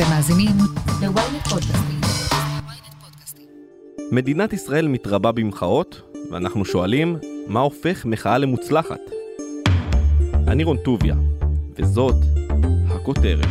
אתם מאזינים ל-ynet פודקאסטים. מדינת ישראל מתרבה במחאות, ואנחנו שואלים, מה הופך מחאה למוצלחת? אני רון טוביה, וזאת הכותרת.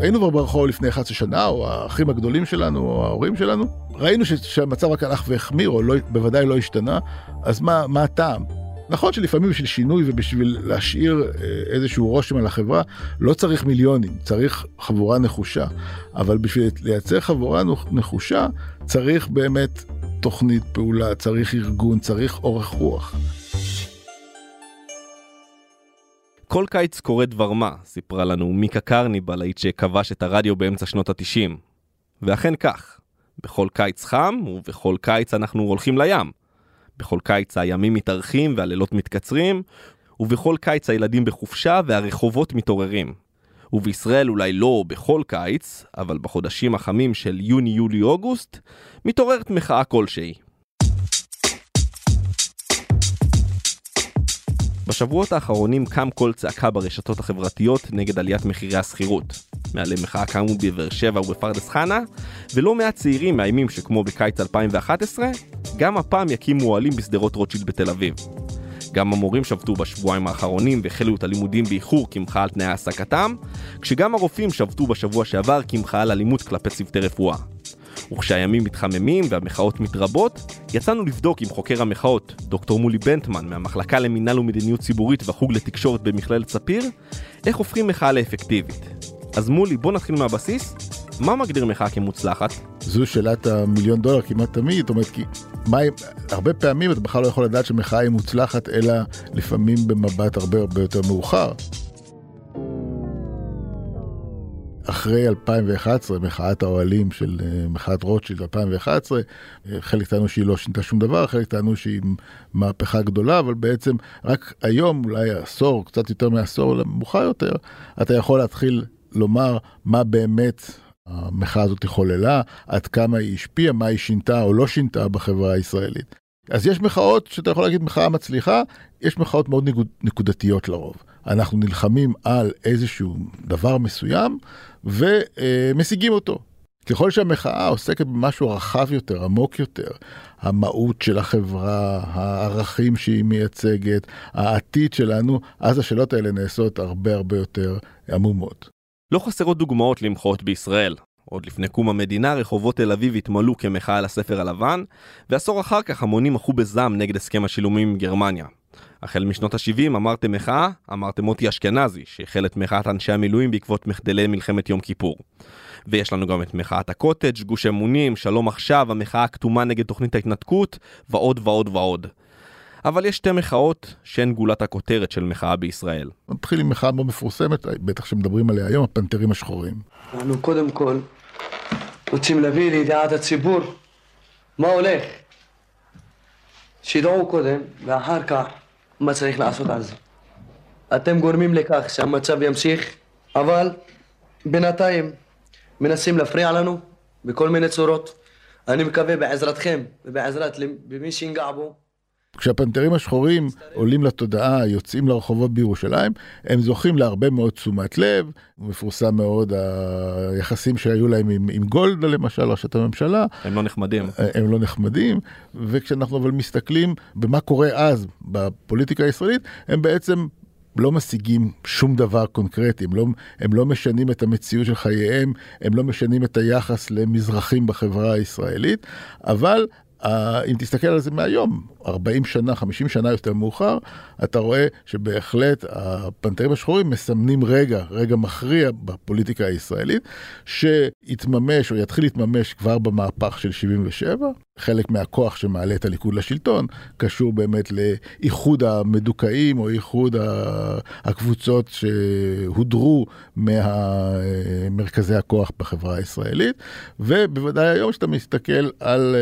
היינו כבר ברחוב לפני 11 שנה, או האחים הגדולים שלנו, או ההורים שלנו, ראינו ש- שהמצב רק הלך והחמיר, או לא, בוודאי לא השתנה, אז מה, מה הטעם? נכון שלפעמים בשביל שינוי ובשביל להשאיר אה, איזשהו רושם על החברה, לא צריך מיליונים, צריך חבורה נחושה. אבל בשביל לייצר חבורה נחושה, צריך באמת תוכנית פעולה, צריך ארגון, צריך אורך רוח. כל קיץ קורה דבר מה, סיפרה לנו מיקה קרני, בלהיט שכבש את הרדיו באמצע שנות ה-90. ואכן כך, בכל קיץ חם, ובכל קיץ אנחנו הולכים לים. בכל קיץ הימים מתארכים והלילות מתקצרים, ובכל קיץ הילדים בחופשה והרחובות מתעוררים. ובישראל אולי לא בכל קיץ, אבל בחודשים החמים של יוני, יולי, אוגוסט, מתעוררת מחאה כלשהי. בשבועות האחרונים קם קול צעקה ברשתות החברתיות נגד עליית מחירי השכירות. מעלי מחאה קמו בבאר שבע ובפרדס חנה, ולא מעט צעירים מאיימים שכמו בקיץ 2011, גם הפעם יקימו אוהלים בשדרות רוטשילד בתל אביב. גם המורים שבתו בשבועיים האחרונים והחלו את הלימודים באיחור כמחאה על תנאי העסקתם, כשגם הרופאים שבתו בשבוע שעבר כמחאה על אלימות כלפי צוותי רפואה. וכשהימים מתחממים והמחאות מתרבות, יצאנו לבדוק עם חוקר המחאות, דוקטור מולי בנטמן, מהמחלקה למינהל ומדיניות ציבורית והחוג לתקשורת במכללת ספיר, איך הופכים מחאה לאפקטיבית. אז מולי, בוא נתחיל מהבסיס. מה מגדיר מחאה כמוצלחת? זו שאלת המיליון דולר כמעט תמיד, זאת אומרת, כי מה, הרבה פעמים אתה בכלל לא יכול לדעת שמחאה היא מוצלחת, אלא לפעמים במבט הרבה הרבה יותר מאוחר. אחרי 2011, מחאת האוהלים של מחאת רוטשילד 2011, חלק טענו שהיא לא שינתה שום דבר, חלק טענו שהיא מהפכה גדולה, אבל בעצם רק היום, אולי עשור, קצת יותר מעשור, מאוחר יותר, אתה יכול להתחיל לומר מה באמת המחאה הזאת חוללה, עד כמה היא השפיעה, מה היא שינתה או לא שינתה בחברה הישראלית. אז יש מחאות שאתה יכול להגיד מחאה מצליחה, יש מחאות מאוד נקודתיות לרוב. אנחנו נלחמים על איזשהו דבר מסוים ומשיגים אותו. ככל שהמחאה עוסקת במשהו רחב יותר, עמוק יותר, המהות של החברה, הערכים שהיא מייצגת, העתיד שלנו, אז השאלות האלה נעשות הרבה הרבה יותר עמומות. לא חסרות דוגמאות למחאות בישראל. עוד לפני קום המדינה רחובות תל אביב התמלאו כמחאה על הספר הלבן, ועשור אחר כך המונים מחו בזעם נגד הסכם השילומים עם גרמניה. החל משנות ה-70 אמרתם מחאה, אמרתם מוטי אשכנזי, שהחל את מחאת אנשי המילואים בעקבות מחדלי מלחמת יום כיפור. ויש לנו גם את מחאת הקוטג', גוש אמונים, שלום עכשיו, המחאה הכתומה נגד תוכנית ההתנתקות, ועוד ועוד ועוד. אבל יש שתי מחאות שהן גולת הכותרת של מחאה בישראל. נתחיל עם מחאה מאוד מפורסמת, בטח שמדברים עליה היום, הפנתרים השחורים. אנחנו קודם כל רוצים להביא לידיעת הציבור מה הולך. שידעו קודם, ואחר כך מה צריך לעשות על זה. אתם גורמים לכך שהמצב ימשיך, אבל בינתיים מנסים להפריע לנו בכל מיני צורות. אני מקווה בעזרתכם ובעזרת מי שינגע בו כשהפנתרים השחורים עולים לתודעה, יוצאים לרחובות בירושלים, הם זוכים להרבה מאוד תשומת לב, מפורסם מאוד היחסים שהיו להם עם, עם גולדה למשל, ראשת הממשלה. הם לא נחמדים. הם לא נחמדים, וכשאנחנו אבל מסתכלים במה קורה אז בפוליטיקה הישראלית, הם בעצם לא משיגים שום דבר קונקרטי, הם לא, הם לא משנים את המציאות של חייהם, הם לא משנים את היחס למזרחים בחברה הישראלית, אבל אם תסתכל על זה מהיום, 40 שנה, 50 שנה יותר מאוחר, אתה רואה שבהחלט הפנתרים השחורים מסמנים רגע, רגע מכריע בפוליטיקה הישראלית, שיתממש או יתחיל להתממש כבר במהפך של 77. חלק מהכוח שמעלה את הליכוד לשלטון קשור באמת לאיחוד המדוכאים או איחוד הקבוצות שהודרו ממרכזי הכוח בחברה הישראלית, ובוודאי היום שאתה מסתכל על,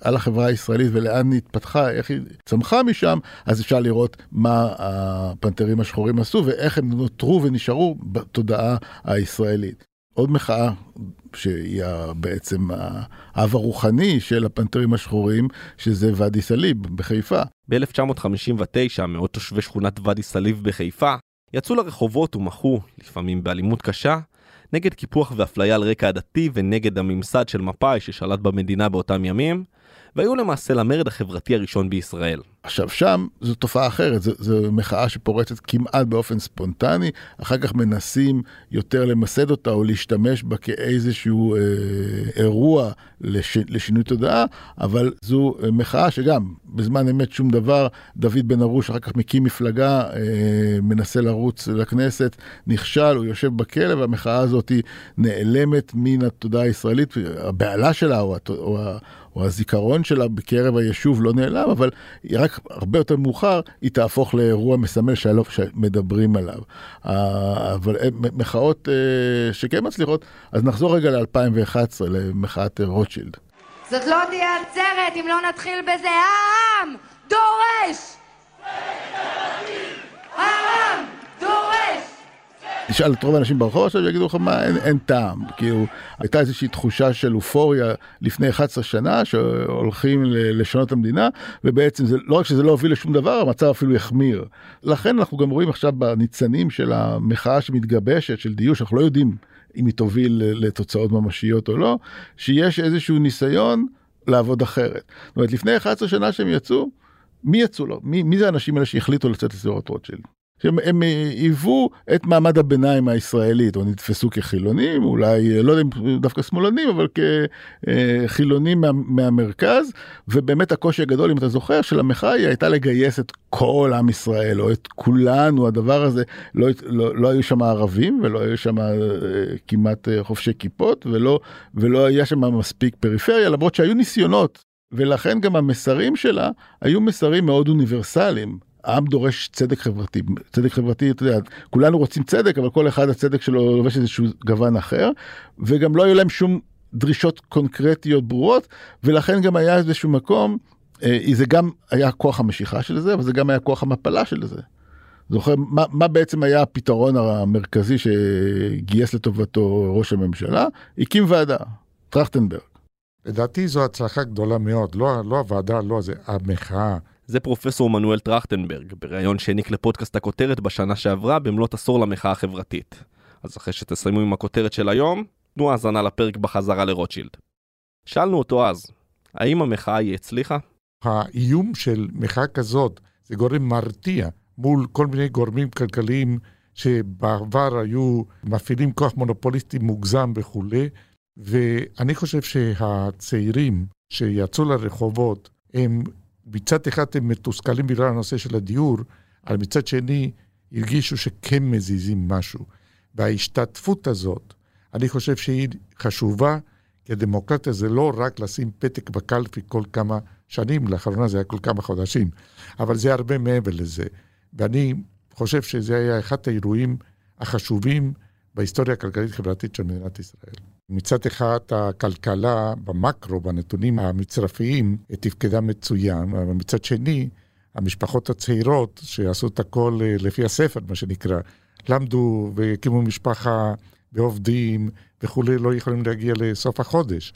על החברה הישראלית ולאן היא התפתחה, איך היא צמחה משם, אז אפשר לראות מה הפנתרים השחורים עשו ואיך הם נותרו ונשארו בתודעה הישראלית. עוד מחאה שהיא בעצם האב הרוחני של הפנתרים השחורים, שזה ואדי סאליב בחיפה. ב-1959 מאות תושבי שכונת ואדי סאליב בחיפה יצאו לרחובות ומחו, לפעמים באלימות קשה, נגד קיפוח ואפליה על רקע עדתי ונגד הממסד של מפא"י ששלט במדינה באותם ימים, והיו למעשה למרד החברתי הראשון בישראל. עכשיו שם זו תופעה אחרת, זו, זו מחאה שפורצת כמעט באופן ספונטני, אחר כך מנסים יותר למסד אותה או להשתמש בה כאיזשהו אה, אירוע לש, לשינוי תודעה, אבל זו אה, מחאה שגם בזמן אמת שום דבר, דוד בן ארוש אחר כך מקים מפלגה, אה, מנסה לרוץ לכנסת, נכשל, הוא יושב בכלא והמחאה הזאת נעלמת מן התודעה הישראלית, הבהלה שלה או, או, או הזיכרון שלה בקרב היישוב לא נעלם, אבל רק הרבה יותר מאוחר היא תהפוך לאירוע מסמל שהלא שמדברים עליו. אבל מחאות אה, שכן מצליחות, אז נחזור רגע ל-2011, למחאת רוטשילד. זאת לא תהיה עצרת אם לא נתחיל בזה. העם דורש! העם דורש! תשאל את רוב האנשים ברחוב עכשיו יגידו לך מה אין, אין טעם כאילו הייתה איזושהי תחושה של אופוריה לפני 11 שנה שהולכים לשנות את המדינה ובעצם זה לא רק שזה לא הוביל לשום דבר המצב אפילו יחמיר. לכן אנחנו גם רואים עכשיו בניצנים של המחאה שמתגבשת של דיור שאנחנו לא יודעים אם היא תוביל לתוצאות ממשיות או לא שיש איזשהו ניסיון לעבוד אחרת. זאת אומרת לפני 11 שנה שהם יצאו מי יצאו לו מי, מי זה האנשים האלה שהחליטו לצאת לסדרות רוטשילד. שהם היוו את מעמד הביניים הישראלית, או נתפסו כחילונים, אולי, לא יודע אם דווקא שמאלנים, אבל כחילונים מה, מהמרכז, ובאמת הקושי הגדול, אם אתה זוכר, של המחאה היא הייתה לגייס את כל עם ישראל, או את כולנו, הדבר הזה, לא, לא, לא היו שם ערבים, ולא היו שם אה, כמעט אה, חובשי כיפות, ולא, ולא היה שם מספיק פריפריה, למרות שהיו ניסיונות. ולכן גם המסרים שלה היו מסרים מאוד אוניברסליים. העם דורש צדק חברתי. צדק חברתי, אתה יודע, כולנו רוצים צדק, אבל כל אחד הצדק שלו לובש איזשהו גוון אחר, וגם לא היו להם שום דרישות קונקרטיות ברורות, ולכן גם היה איזשהו מקום, אה, זה גם היה כוח המשיכה של זה, אבל זה גם היה כוח המפלה של זה. זוכר מה, מה בעצם היה הפתרון המרכזי שגייס לטובתו ראש הממשלה? הקים ועדה, טרכטנברג. לדעתי זו הצלחה גדולה מאוד, לא, לא הוועדה, לא זה, המחאה. זה פרופסור מנואל טרכטנברג, בריאיון שהעניק לפודקאסט הכותרת בשנה שעברה במלאת עשור למחאה החברתית. אז אחרי שתסיימו עם הכותרת של היום, תנו האזנה לפרק בחזרה לרוטשילד. שאלנו אותו אז, האם המחאה היא הצליחה? האיום של מחאה כזאת זה גורם מרתיע מול כל מיני גורמים כלכליים שבעבר היו מפעילים כוח מונופוליסטי מוגזם וכולי, ואני חושב שהצעירים שיצאו לרחובות הם מצד אחד הם מתוסכלים בגלל הנושא של הדיור, אבל מצד שני הרגישו שכן מזיזים משהו. וההשתתפות הזאת, אני חושב שהיא חשובה, כי הדמוקרטיה זה לא רק לשים פתק בקלפי כל כמה שנים, לאחרונה זה היה כל כמה חודשים, אבל זה הרבה מעבר לזה. ואני חושב שזה היה אחד האירועים החשובים בהיסטוריה הכלכלית-חברתית של מדינת ישראל. מצד אחד הכלכלה במקרו, בנתונים המצרפיים, תפקדה מצוין, אבל מצד שני, המשפחות הצעירות שעשו את הכל אה, לפי הספר, מה שנקרא, למדו והקימו משפחה ועובדים וכולי, לא יכולים להגיע לסוף החודש.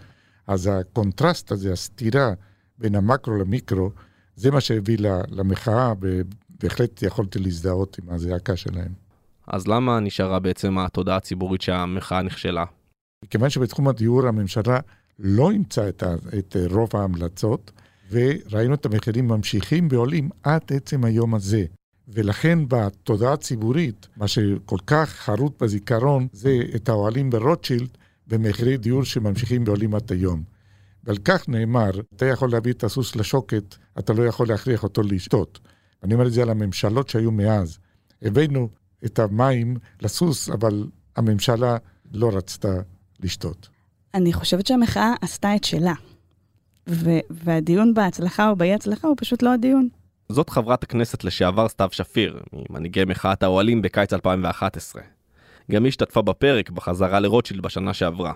אז הקונטרסט הזה, הסתירה בין המקרו למיקרו, זה מה שהביא למחאה, ובהחלט יכולתי להזדהות עם הזעקה שלהם. אז למה נשארה בעצם התודעה הציבורית שהמחאה נכשלה? מכיוון שבתחום הדיור הממשלה לא אימצה את, את רוב ההמלצות, וראינו את המחירים ממשיכים ועולים עד עצם היום הזה. ולכן בתודעה הציבורית, מה שכל כך חרוט בזיכרון, זה את האוהלים ברוטשילד במחירי דיור שממשיכים ועולים עד היום. ועל כך נאמר, אתה יכול להביא את הסוס לשוקת, אתה לא יכול להכריח אותו לשתות. אני אומר את זה על הממשלות שהיו מאז. הבאנו את המים לסוס, אבל הממשלה לא רצתה לשתות. אני חושבת שהמחאה עשתה את שלה. ו- והדיון בהצלחה או באי הצלחה הוא פשוט לא הדיון. זאת חברת הכנסת לשעבר סתיו שפיר, ממנהיגי מחאת האוהלים בקיץ 2011. גם היא השתתפה בפרק בחזרה לרוטשילד בשנה שעברה.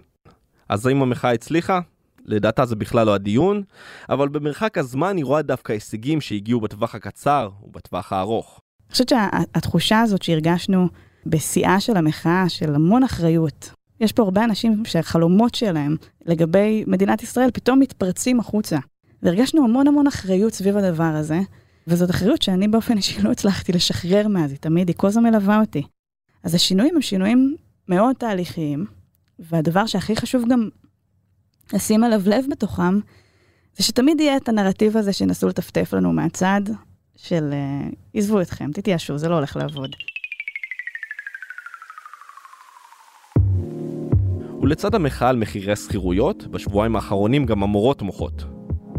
אז האם המחאה הצליחה? לדעתה זה בכלל לא הדיון, אבל במרחק הזמן היא רואה דווקא הישגים שהגיעו בטווח הקצר ובטווח הארוך. אני חושבת שהתחושה הזאת שהרגשנו בשיאה של המחאה, של המון אחריות, יש פה הרבה אנשים שהחלומות שלהם לגבי מדינת ישראל פתאום מתפרצים החוצה. והרגשנו המון המון אחריות סביב הדבר הזה, וזאת אחריות שאני באופן אישי לא הצלחתי לשחרר מאז, היא תמיד, היא כל הזמן מלווה אותי. אז השינויים הם שינויים מאוד תהליכיים, והדבר שהכי חשוב גם לשים עליו לב בתוכם, זה שתמיד יהיה את הנרטיב הזה שינסו לטפטף לנו מהצד, של אה, עזבו אתכם, תתייאשו, זה לא הולך לעבוד. ולצד המחאה על מחירי השכירויות, בשבועיים האחרונים גם המורות מוחות.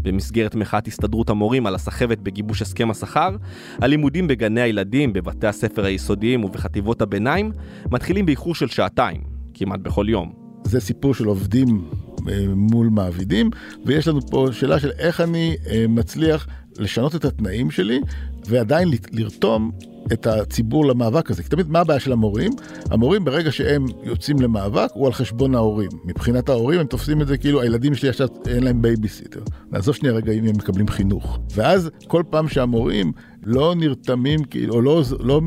במסגרת מחאת הסתדרות המורים על הסחבת בגיבוש הסכם השכר, הלימודים בגני הילדים, בבתי הספר היסודיים ובחטיבות הביניים מתחילים באיחור של שעתיים, כמעט בכל יום. זה סיפור של עובדים אה, מול מעבידים, ויש לנו פה שאלה של איך אני אה, מצליח לשנות את התנאים שלי ועדיין לרתום את הציבור למאבק הזה. כי תמיד מה הבעיה של המורים? המורים ברגע שהם יוצאים למאבק הוא על חשבון ההורים. מבחינת ההורים הם תופסים את זה כאילו הילדים שלי עכשיו אין להם בייביסיטר. נעזוב שנייה רגע אם הם מקבלים חינוך. ואז כל פעם שהמורים לא נרתמים, כאילו, או לא, לא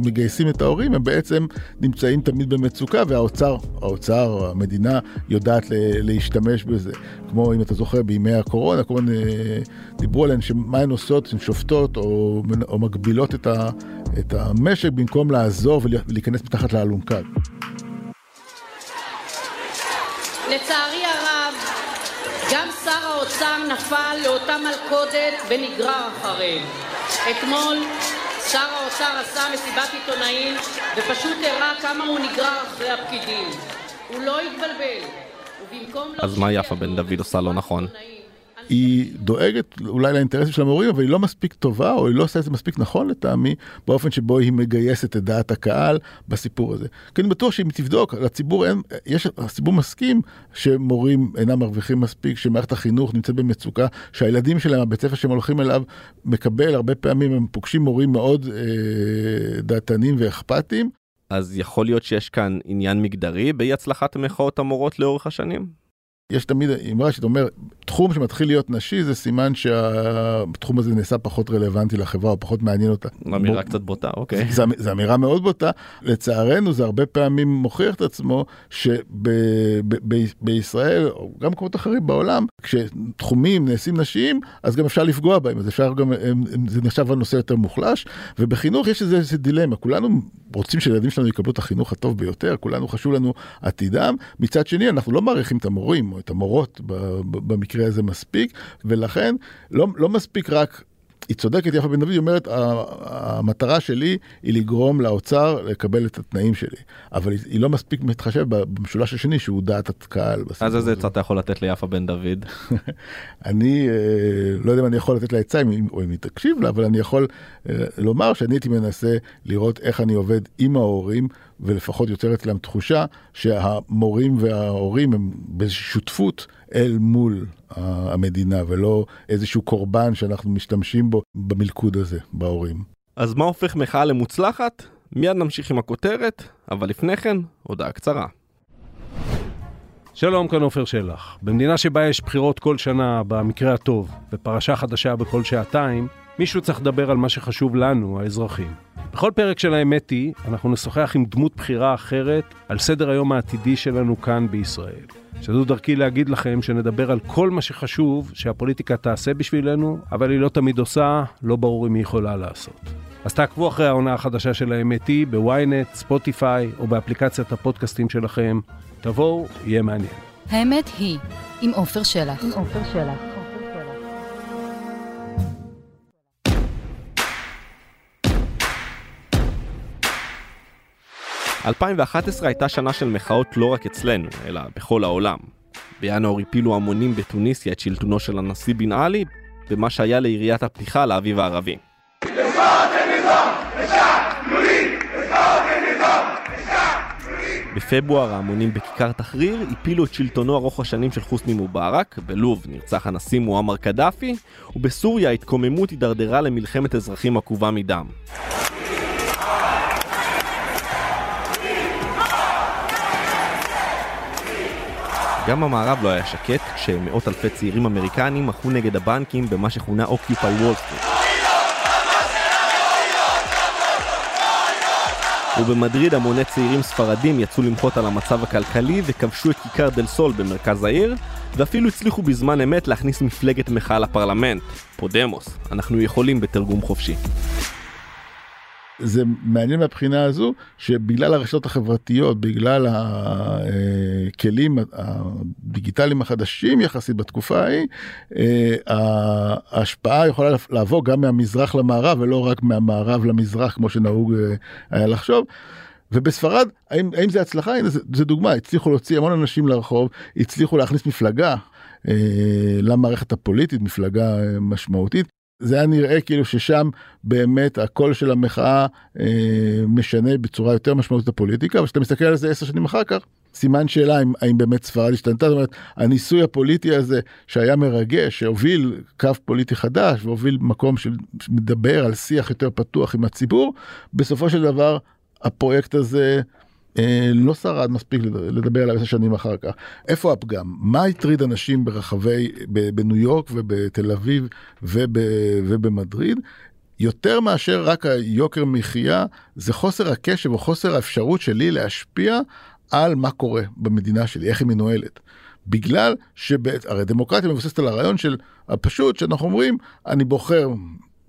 מגייסים את ההורים, הם בעצם נמצאים תמיד במצוקה, והאוצר, האוצר, המדינה יודעת להשתמש בזה. כמו אם אתה זוכר בימי הקורונה, כל מיני דיברו עליהן, שמה הן עושות, הן שופטות או, או מגבילות את, ה, את המשק במקום לעזור ולהיכנס מתחת לאלונקה. לצערי הרב, גם שר האוצר נפל לאותה מלכודת ונגרר אחריהם. אתמול שר האוצר עשה מסיבת עיתונאים ופשוט הראה כמה הוא נגרר אחרי הפקידים. הוא לא התבלבל. אז מה יפה בן דוד עושה לא נכון? היא דואגת אולי לאינטרסים של המורים, אבל היא לא מספיק טובה, או היא לא עושה את זה מספיק נכון לטעמי, באופן שבו היא מגייסת את דעת הקהל בסיפור הזה. כי אני בטוח שאם תבדוק, לציבור אין, יש, הציבור מסכים שמורים אינם מרוויחים מספיק, שמערכת החינוך נמצאת במצוקה, שהילדים שלהם, הבית ספר שהם הולכים אליו, מקבל, הרבה פעמים הם פוגשים מורים מאוד אה, דעתנים ואכפתיים. אז יכול להיות שיש כאן עניין מגדרי באי הצלחת מחאות המורות לאורך השנים? יש תמיד אמרה שאתה אומר, תחום שמתחיל להיות נשי זה סימן שהתחום הזה נעשה פחות רלוונטי לחברה או פחות מעניין אותה. אמירה קצת בוטה, אוקיי. זו אמירה מאוד בוטה. לצערנו זה הרבה פעמים מוכיח את עצמו שבישראל, או גם במקומות אחרים בעולם, כשתחומים נעשים נשיים, אז גם אפשר לפגוע בהם, אז אפשר גם, זה נחשב הנושא יותר מוחלש, ובחינוך יש איזה דילמה, כולנו רוצים שילדים שלנו יקבלו את החינוך הטוב ביותר, כולנו חשוב לנו עתידם, מצד שני אנחנו לא מעריכים את המורים את המורות במקרה הזה מספיק, ולכן לא, לא מספיק רק היא צודקת, יפה בן דוד, היא אומרת, המטרה שלי היא לגרום לאוצר לקבל את התנאים שלי. אבל היא לא מספיק מתחשב במשולש השני, שהוא דעת הקהל. אז איזה עצה אתה יכול לתת ליפה בן דוד? אני אה, לא יודע אם אני יכול לתת לה עצה, או אם היא תקשיב לה, אבל אני יכול אה, לומר שאני הייתי מנסה לראות איך אני עובד עם ההורים, ולפחות יוצר אצלם תחושה שהמורים וההורים הם באיזושהי שותפות אל מול המדינה, ולא איזשהו קורבן שאנחנו משתמשים בו במלכוד הזה, בהורים. אז מה הופך מחאה למוצלחת? מיד נמשיך עם הכותרת, אבל לפני כן, הודעה קצרה. שלום, כאן עופר שלח. במדינה שבה יש בחירות כל שנה, במקרה הטוב, ופרשה חדשה בכל שעתיים, מישהו צריך לדבר על מה שחשוב לנו, האזרחים. בכל פרק של האמת היא, אנחנו נשוחח עם דמות בחירה אחרת על סדר היום העתידי שלנו כאן בישראל. שזו דרכי להגיד לכם שנדבר על כל מה שחשוב שהפוליטיקה תעשה בשבילנו, אבל היא לא תמיד עושה, לא ברור אם היא יכולה לעשות. אז תעקבו אחרי העונה החדשה של האמת היא בוויינט, ספוטיפיי או באפליקציית הפודקאסטים שלכם. תבואו, יהיה מעניין. האמת היא, עם עופר שלח. עם עופר שלח. 2011 הייתה שנה של מחאות לא רק אצלנו, אלא בכל העולם. בינואר הפילו המונים בתוניסיה את שלטונו של הנשיא בן עלי, במה שהיה ליריית הפתיחה לאביב הערבי. בפברואר ההמונים בכיכר תחריר הפילו את שלטונו ארוך השנים של חוסני מובארק, בלוב נרצח הנשיא מועמר קדאפי, ובסוריה ההתקוממות הידרדרה למלחמת אזרחים עקובה מדם. גם המערב לא היה שקט כשמאות אלפי צעירים אמריקנים מחו נגד הבנקים במה שכונה אוקיופאי וול. ובמדריד המוני צעירים ספרדים יצאו למחות על המצב הכלכלי וכבשו את כיכר דל סול במרכז העיר, ואפילו הצליחו בזמן אמת להכניס מפלגת מחאה לפרלמנט, פודמוס, אנחנו יכולים בתרגום חופשי. זה מעניין מהבחינה הזו שבגלל הרשתות החברתיות, בגלל הכלים הדיגיטליים החדשים יחסית בתקופה ההיא, אה, ההשפעה יכולה לעבור גם מהמזרח למערב ולא רק מהמערב למזרח כמו שנהוג אה, היה לחשוב. ובספרד האם, האם זה הצלחה? הנה זה, זה דוגמה, הצליחו להוציא המון אנשים לרחוב, הצליחו להכניס מפלגה אה, למערכת הפוליטית, מפלגה אה, משמעותית. זה היה נראה כאילו ששם באמת הקול של המחאה אה, משנה בצורה יותר משמעותית הפוליטיקה, אבל כשאתה מסתכל על זה עשר שנים אחר כך, סימן שאלה האם, האם באמת ספרד השתנתה, זאת אומרת, הניסוי הפוליטי הזה שהיה מרגש, שהוביל קו פוליטי חדש והוביל מקום שמדבר על שיח יותר פתוח עם הציבור, בסופו של דבר הפרויקט הזה לא שרד מספיק לדבר עליו עשר שנים אחר כך. איפה הפגם? מה הטריד אנשים ברחבי, בניו יורק ובתל אביב וב, ובמדריד? יותר מאשר רק היוקר מחיה, זה חוסר הקשב או חוסר האפשרות שלי להשפיע על מה קורה במדינה שלי, איך היא מנוהלת. בגלל שהרי דמוקרטיה מבוססת על הרעיון של הפשוט שאנחנו אומרים, אני בוחר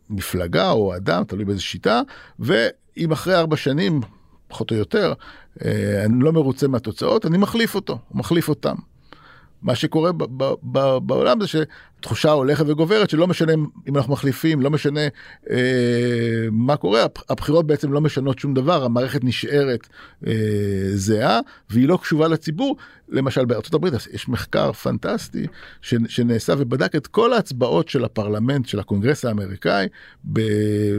מפלגה או אדם, תלוי באיזה שיטה, ואם אחרי ארבע שנים פחות או יותר, אה, אני לא מרוצה מהתוצאות, אני מחליף אותו, מחליף אותם. מה שקורה ב- ב- ב- בעולם זה שתחושה הולכת וגוברת שלא משנה אם אנחנו מחליפים, לא משנה אה, מה קורה, הבחירות בעצם לא משנות שום דבר, המערכת נשארת אה, זהה והיא לא קשובה לציבור. למשל בארצות הברית יש מחקר פנטסטי ש, שנעשה ובדק את כל ההצבעות של הפרלמנט, של הקונגרס האמריקאי,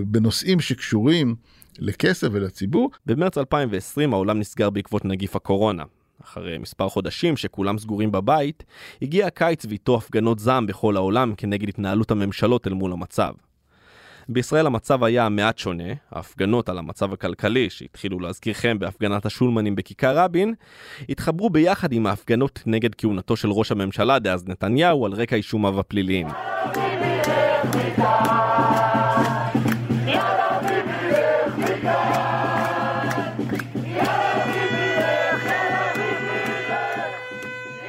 בנושאים שקשורים לכסף ולציבור. במרץ 2020 העולם נסגר בעקבות נגיף הקורונה. אחרי מספר חודשים שכולם סגורים בבית, הגיע הקיץ ואיתו הפגנות זעם בכל העולם כנגד התנהלות הממשלות אל מול המצב. בישראל המצב היה מעט שונה, ההפגנות על המצב הכלכלי, שהתחילו להזכירכם בהפגנת השולמנים בכיכר רבין, התחברו ביחד עם ההפגנות נגד כהונתו של ראש הממשלה דאז נתניהו על רקע אישומיו הפליליים.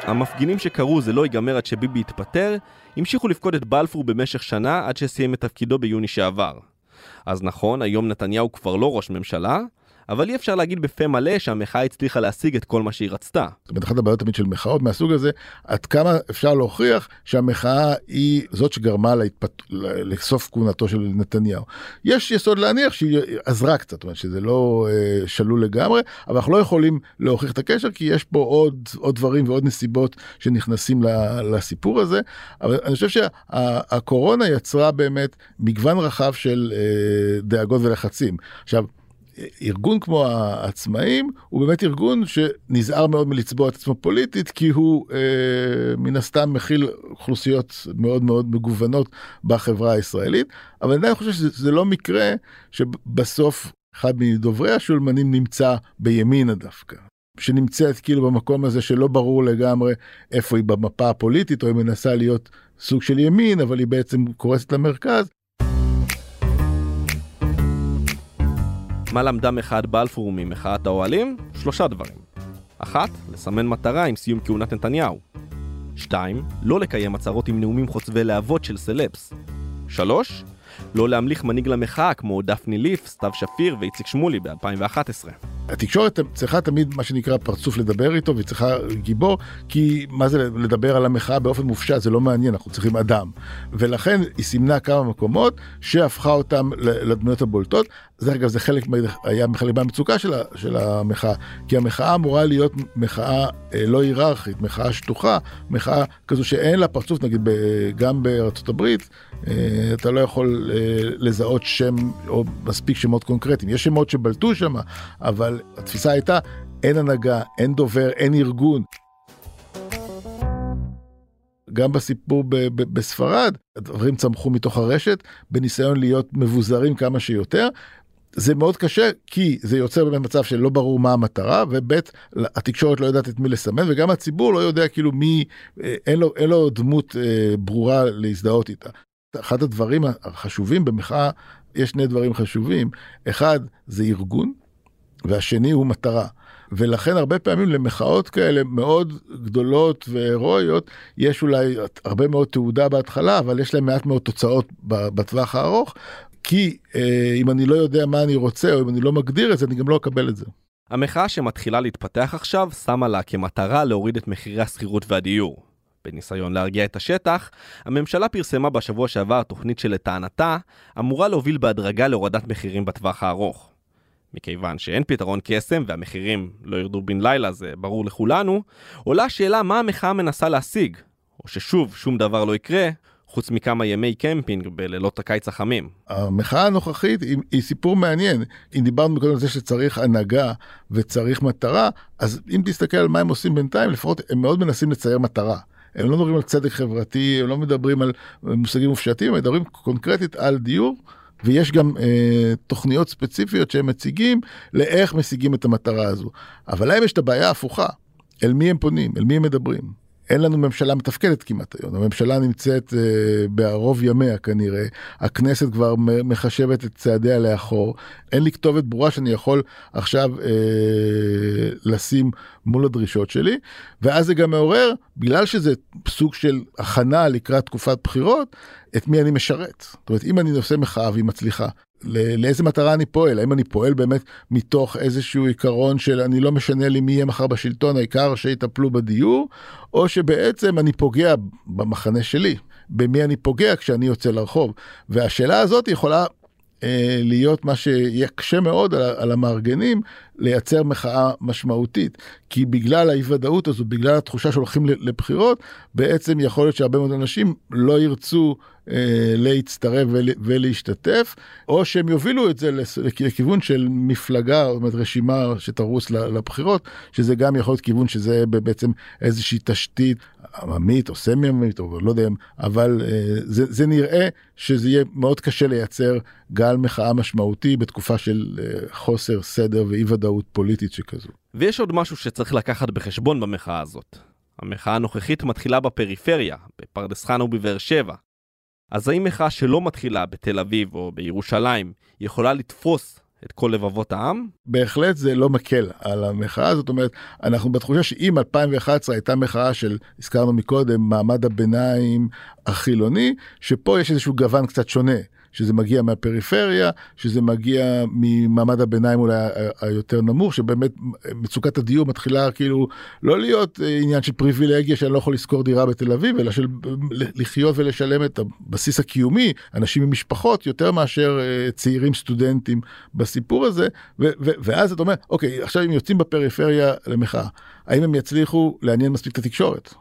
המפגינים שקראו זה לא ייגמר עד שביבי יתפטר, המשיכו לפקוד את בלפור במשך שנה עד שסיים את תפקידו ביוני שעבר. אז נכון, היום נתניהו כבר לא ראש ממשלה, אבל אי אפשר להגיד בפה מלא שהמחאה הצליחה להשיג את כל מה שהיא רצתה. זאת אומרת, אחת הבעיות תמיד של מחאות מהסוג הזה, עד כמה אפשר להוכיח שהמחאה היא זאת שגרמה להתפת... לסוף כהונתו של נתניהו. יש יסוד להניח שהיא עזרה קצת, זאת אומרת שזה לא אה, שלול לגמרי, אבל אנחנו לא יכולים להוכיח את הקשר, כי יש פה עוד, עוד דברים ועוד נסיבות שנכנסים לסיפור הזה. אבל אני חושב שהקורונה יצרה באמת מגוון רחב של אה, דאגות ולחצים. עכשיו, ארגון כמו העצמאים הוא באמת ארגון שנזהר מאוד מלצבוע את עצמו פוליטית כי הוא אה, מן הסתם מכיל אוכלוסיות מאוד מאוד מגוונות בחברה הישראלית אבל אני עדיין חושב שזה לא מקרה שבסוף אחד מדוברי השולמנים נמצא בימינה דווקא. שנמצאת כאילו במקום הזה שלא ברור לגמרי איפה היא במפה הפוליטית או היא מנסה להיות סוג של ימין אבל היא בעצם קורסת למרכז מה למדה מחאת בלפור ממחאת האוהלים? שלושה דברים. אחת, לסמן מטרה עם סיום כהונת נתניהו. שתיים, לא לקיים הצהרות עם נאומים חוצבי להבות של סלפס. שלוש, לא להמליך מנהיג למחאה כמו דפני ליף, סתיו שפיר ואיציק שמולי ב-2011. התקשורת צריכה תמיד מה שנקרא פרצוף לדבר איתו והיא צריכה גיבור כי מה זה לדבר על המחאה באופן מופשט זה לא מעניין אנחנו צריכים אדם ולכן היא סימנה כמה מקומות שהפכה אותם לדמויות הבולטות. זה אגב זה חלק היה חלק מהמצוקה של, של המחאה כי המחאה אמורה להיות מחאה אה, לא היררכית מחאה שטוחה מחאה כזו שאין לה פרצוף נגיד גם בארצות הברית אה, אתה לא יכול אה, לזהות שם או מספיק שמות קונקרטיים יש שמות שבלטו שם אבל התפיסה הייתה, אין הנהגה, אין דובר, אין ארגון. גם בסיפור ב- ב- בספרד, הדברים צמחו מתוך הרשת, בניסיון להיות מבוזרים כמה שיותר. זה מאוד קשה כי זה יוצר באמת מצב שלא ברור מה המטרה וב' התקשורת לא יודעת את מי לסמן וגם הציבור לא יודע כאילו מי אה, אין לו אין לו דמות אה, ברורה להזדהות איתה. אחד הדברים החשובים במחאה יש שני דברים חשובים אחד זה ארגון והשני הוא מטרה. ולכן הרבה פעמים למחאות כאלה מאוד גדולות והירואיות, יש אולי הרבה מאוד תעודה בהתחלה, אבל יש להם מעט מאוד תוצאות בטווח הארוך, כי אה, אם אני לא יודע מה אני רוצה, או אם אני לא מגדיר את זה, אני גם לא אקבל את זה. המחאה שמתחילה להתפתח עכשיו שמה לה כמטרה להוריד את מחירי השכירות והדיור. בניסיון להרגיע את השטח, הממשלה פרסמה בשבוע שעבר תוכנית שלטענתה אמורה להוביל בהדרגה להורדת מחירים בטווח הארוך. מכיוון שאין פתרון קסם והמחירים לא ירדו בן לילה, זה ברור לכולנו, עולה השאלה מה המחאה מנסה להשיג, או ששוב, שום דבר לא יקרה, חוץ מכמה ימי קמפינג בלילות הקיץ החמים. המחאה הנוכחית היא, היא סיפור מעניין. אם דיברנו קודם על זה שצריך הנהגה וצריך מטרה, אז אם תסתכל על מה הם עושים בינתיים, לפחות הם מאוד מנסים לצייר מטרה. הם לא מדברים על צדק חברתי, הם לא מדברים על מושגים מופשטים, הם מדברים קונקרטית על דיור. ויש גם אה, תוכניות ספציפיות שהם מציגים לאיך משיגים את המטרה הזו. אבל להם יש את הבעיה ההפוכה, אל מי הם פונים, אל מי הם מדברים. אין לנו ממשלה מתפקדת כמעט היום, הממשלה נמצאת אה, בערוב ימיה כנראה, הכנסת כבר מחשבת את צעדיה לאחור, אין לי כתובת ברורה שאני יכול עכשיו אה, לשים מול הדרישות שלי, ואז זה גם מעורר, בגלל שזה סוג של הכנה לקראת תקופת בחירות, את מי אני משרת. זאת אומרת, אם אני נושא מחאה והיא מצליחה, לאיזה מטרה אני פועל? האם אני פועל באמת מתוך איזשהו עיקרון של אני לא משנה לי מי יהיה מחר בשלטון, העיקר שיטפלו בדיור, או שבעצם אני פוגע במחנה שלי, במי אני פוגע כשאני יוצא לרחוב. והשאלה הזאת יכולה אה, להיות מה שיקשה מאוד על, על המארגנים לייצר מחאה משמעותית. כי בגלל האי ודאות הזו, בגלל התחושה שהולכים לבחירות, בעצם יכול להיות שהרבה מאוד אנשים לא ירצו אה, להצטרף ול, ולהשתתף, או שהם יובילו את זה לכיוון של מפלגה, זאת אומרת רשימה שתרוץ לבחירות, שזה גם יכול להיות כיוון שזה בעצם איזושהי תשתית עממית או סמי עממית או לא יודע, אבל אה, זה, זה נראה שזה יהיה מאוד קשה לייצר גל מחאה משמעותי בתקופה של אה, חוסר סדר ואי ודאות פוליטית שכזו. ויש עוד משהו שצריך לקחת בחשבון במחאה הזאת. המחאה הנוכחית מתחילה בפריפריה, בפרדס חנה ובבאר שבע. אז האם מחאה שלא מתחילה בתל אביב או בירושלים יכולה לתפוס את כל לבבות העם? בהחלט זה לא מקל על המחאה, זאת אומרת, אנחנו בתחושה שאם 2011 הייתה מחאה של, הזכרנו מקודם, מעמד הביניים החילוני, שפה יש איזשהו גוון קצת שונה. שזה מגיע מהפריפריה, שזה מגיע ממעמד הביניים אולי היותר נמוך, שבאמת מצוקת הדיור מתחילה כאילו לא להיות אה, עניין של פריבילגיה שאני לא יכול לשכור דירה בתל אביב, אלא של לחיות ולשלם את הבסיס הקיומי, אנשים עם משפחות, יותר מאשר אה, צעירים סטודנטים בסיפור הזה, ואז אתה אומר, אוקיי, עכשיו הם יוצאים בפריפריה למחאה, האם הם יצליחו לעניין מספיק את התקשורת?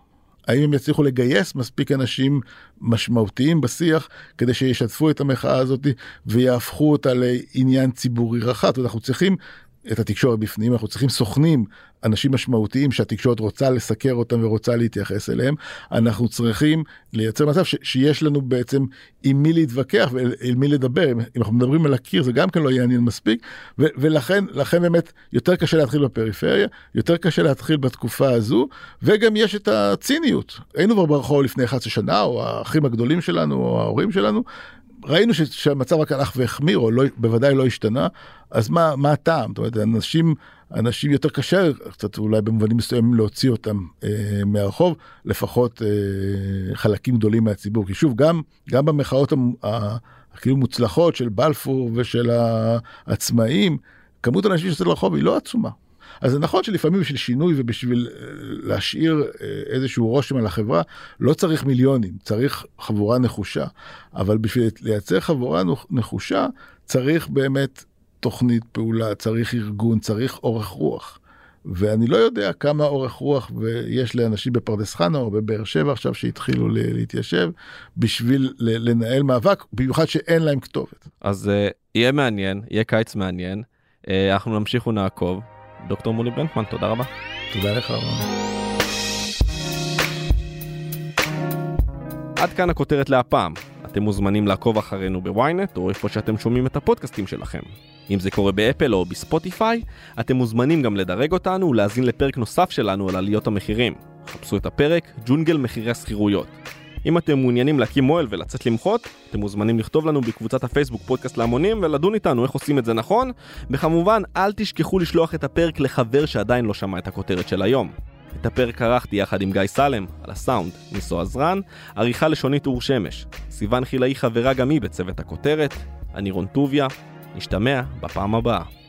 האם הם יצליחו לגייס מספיק אנשים משמעותיים בשיח כדי שישתפו את המחאה הזאת ויהפכו אותה לעניין ציבורי רחב. אנחנו צריכים את התקשורת בפנים, אנחנו צריכים סוכנים, אנשים משמעותיים שהתקשורת רוצה לסקר אותם ורוצה להתייחס אליהם. אנחנו צריכים לייצר מצב ש- שיש לנו בעצם עם מי להתווכח ועם מי לדבר. אם אנחנו מדברים על הקיר זה גם כן לא יעניין מספיק, ו- ולכן לכן באמת יותר קשה להתחיל בפריפריה, יותר קשה להתחיל בתקופה הזו, וגם יש את הציניות. היינו כבר ברחוב לפני 11 שנה, או האחים הגדולים שלנו, או ההורים שלנו, ראינו שהמצב רק הלך והחמיר, או לא, בוודאי לא השתנה, אז מה, מה הטעם? זאת אומרת, אנשים, אנשים יותר קשה, קצת אולי במובנים מסוימים להוציא אותם אה, מהרחוב, לפחות אה, חלקים גדולים מהציבור. כי שוב, גם, גם במחאות הכאילו מוצלחות של בלפור ושל העצמאים, כמות האנשים שיוצאים לרחוב היא לא עצומה. אז זה נכון שלפעמים בשביל שינוי ובשביל אה, להשאיר אה, איזשהו רושם על החברה, לא צריך מיליונים, צריך חבורה נחושה. אבל בשביל לייצר חבורה נחושה, צריך באמת תוכנית פעולה, צריך ארגון, צריך אורך רוח. ואני לא יודע כמה אורך רוח יש לאנשים בפרדס חנה או בבאר שבע עכשיו שהתחילו להתיישב בשביל לנהל מאבק, במיוחד שאין להם כתובת. אז uh, יהיה מעניין, יהיה קיץ מעניין, uh, אנחנו נמשיך ונעקוב. דוקטור מולי ברנקמן, תודה רבה. תודה לך. עד כאן הכותרת להפעם. אתם מוזמנים לעקוב אחרינו בוויינט או איפה שאתם שומעים את הפודקאסטים שלכם. אם זה קורה באפל או בספוטיפיי, אתם מוזמנים גם לדרג אותנו ולהאזין לפרק נוסף שלנו על עליות המחירים. חפשו את הפרק ג'ונגל מחירי השכירויות. אם אתם מעוניינים להקים מוהל ולצאת למחות, אתם מוזמנים לכתוב לנו בקבוצת הפייסבוק פודקאסט להמונים ולדון איתנו איך עושים את זה נכון, וכמובן אל תשכחו לשלוח את הפרק לחבר שעדיין לא שמע את הכותרת של היום. את הפרק ערכתי יחד עם גיא סלם, על הסאונד, ניסו עזרן, עריכה לשונית אור שמש. סיון חילאי חברה גם היא בצוות הכותרת, אני רון טוביה, נשתמע בפעם הבאה.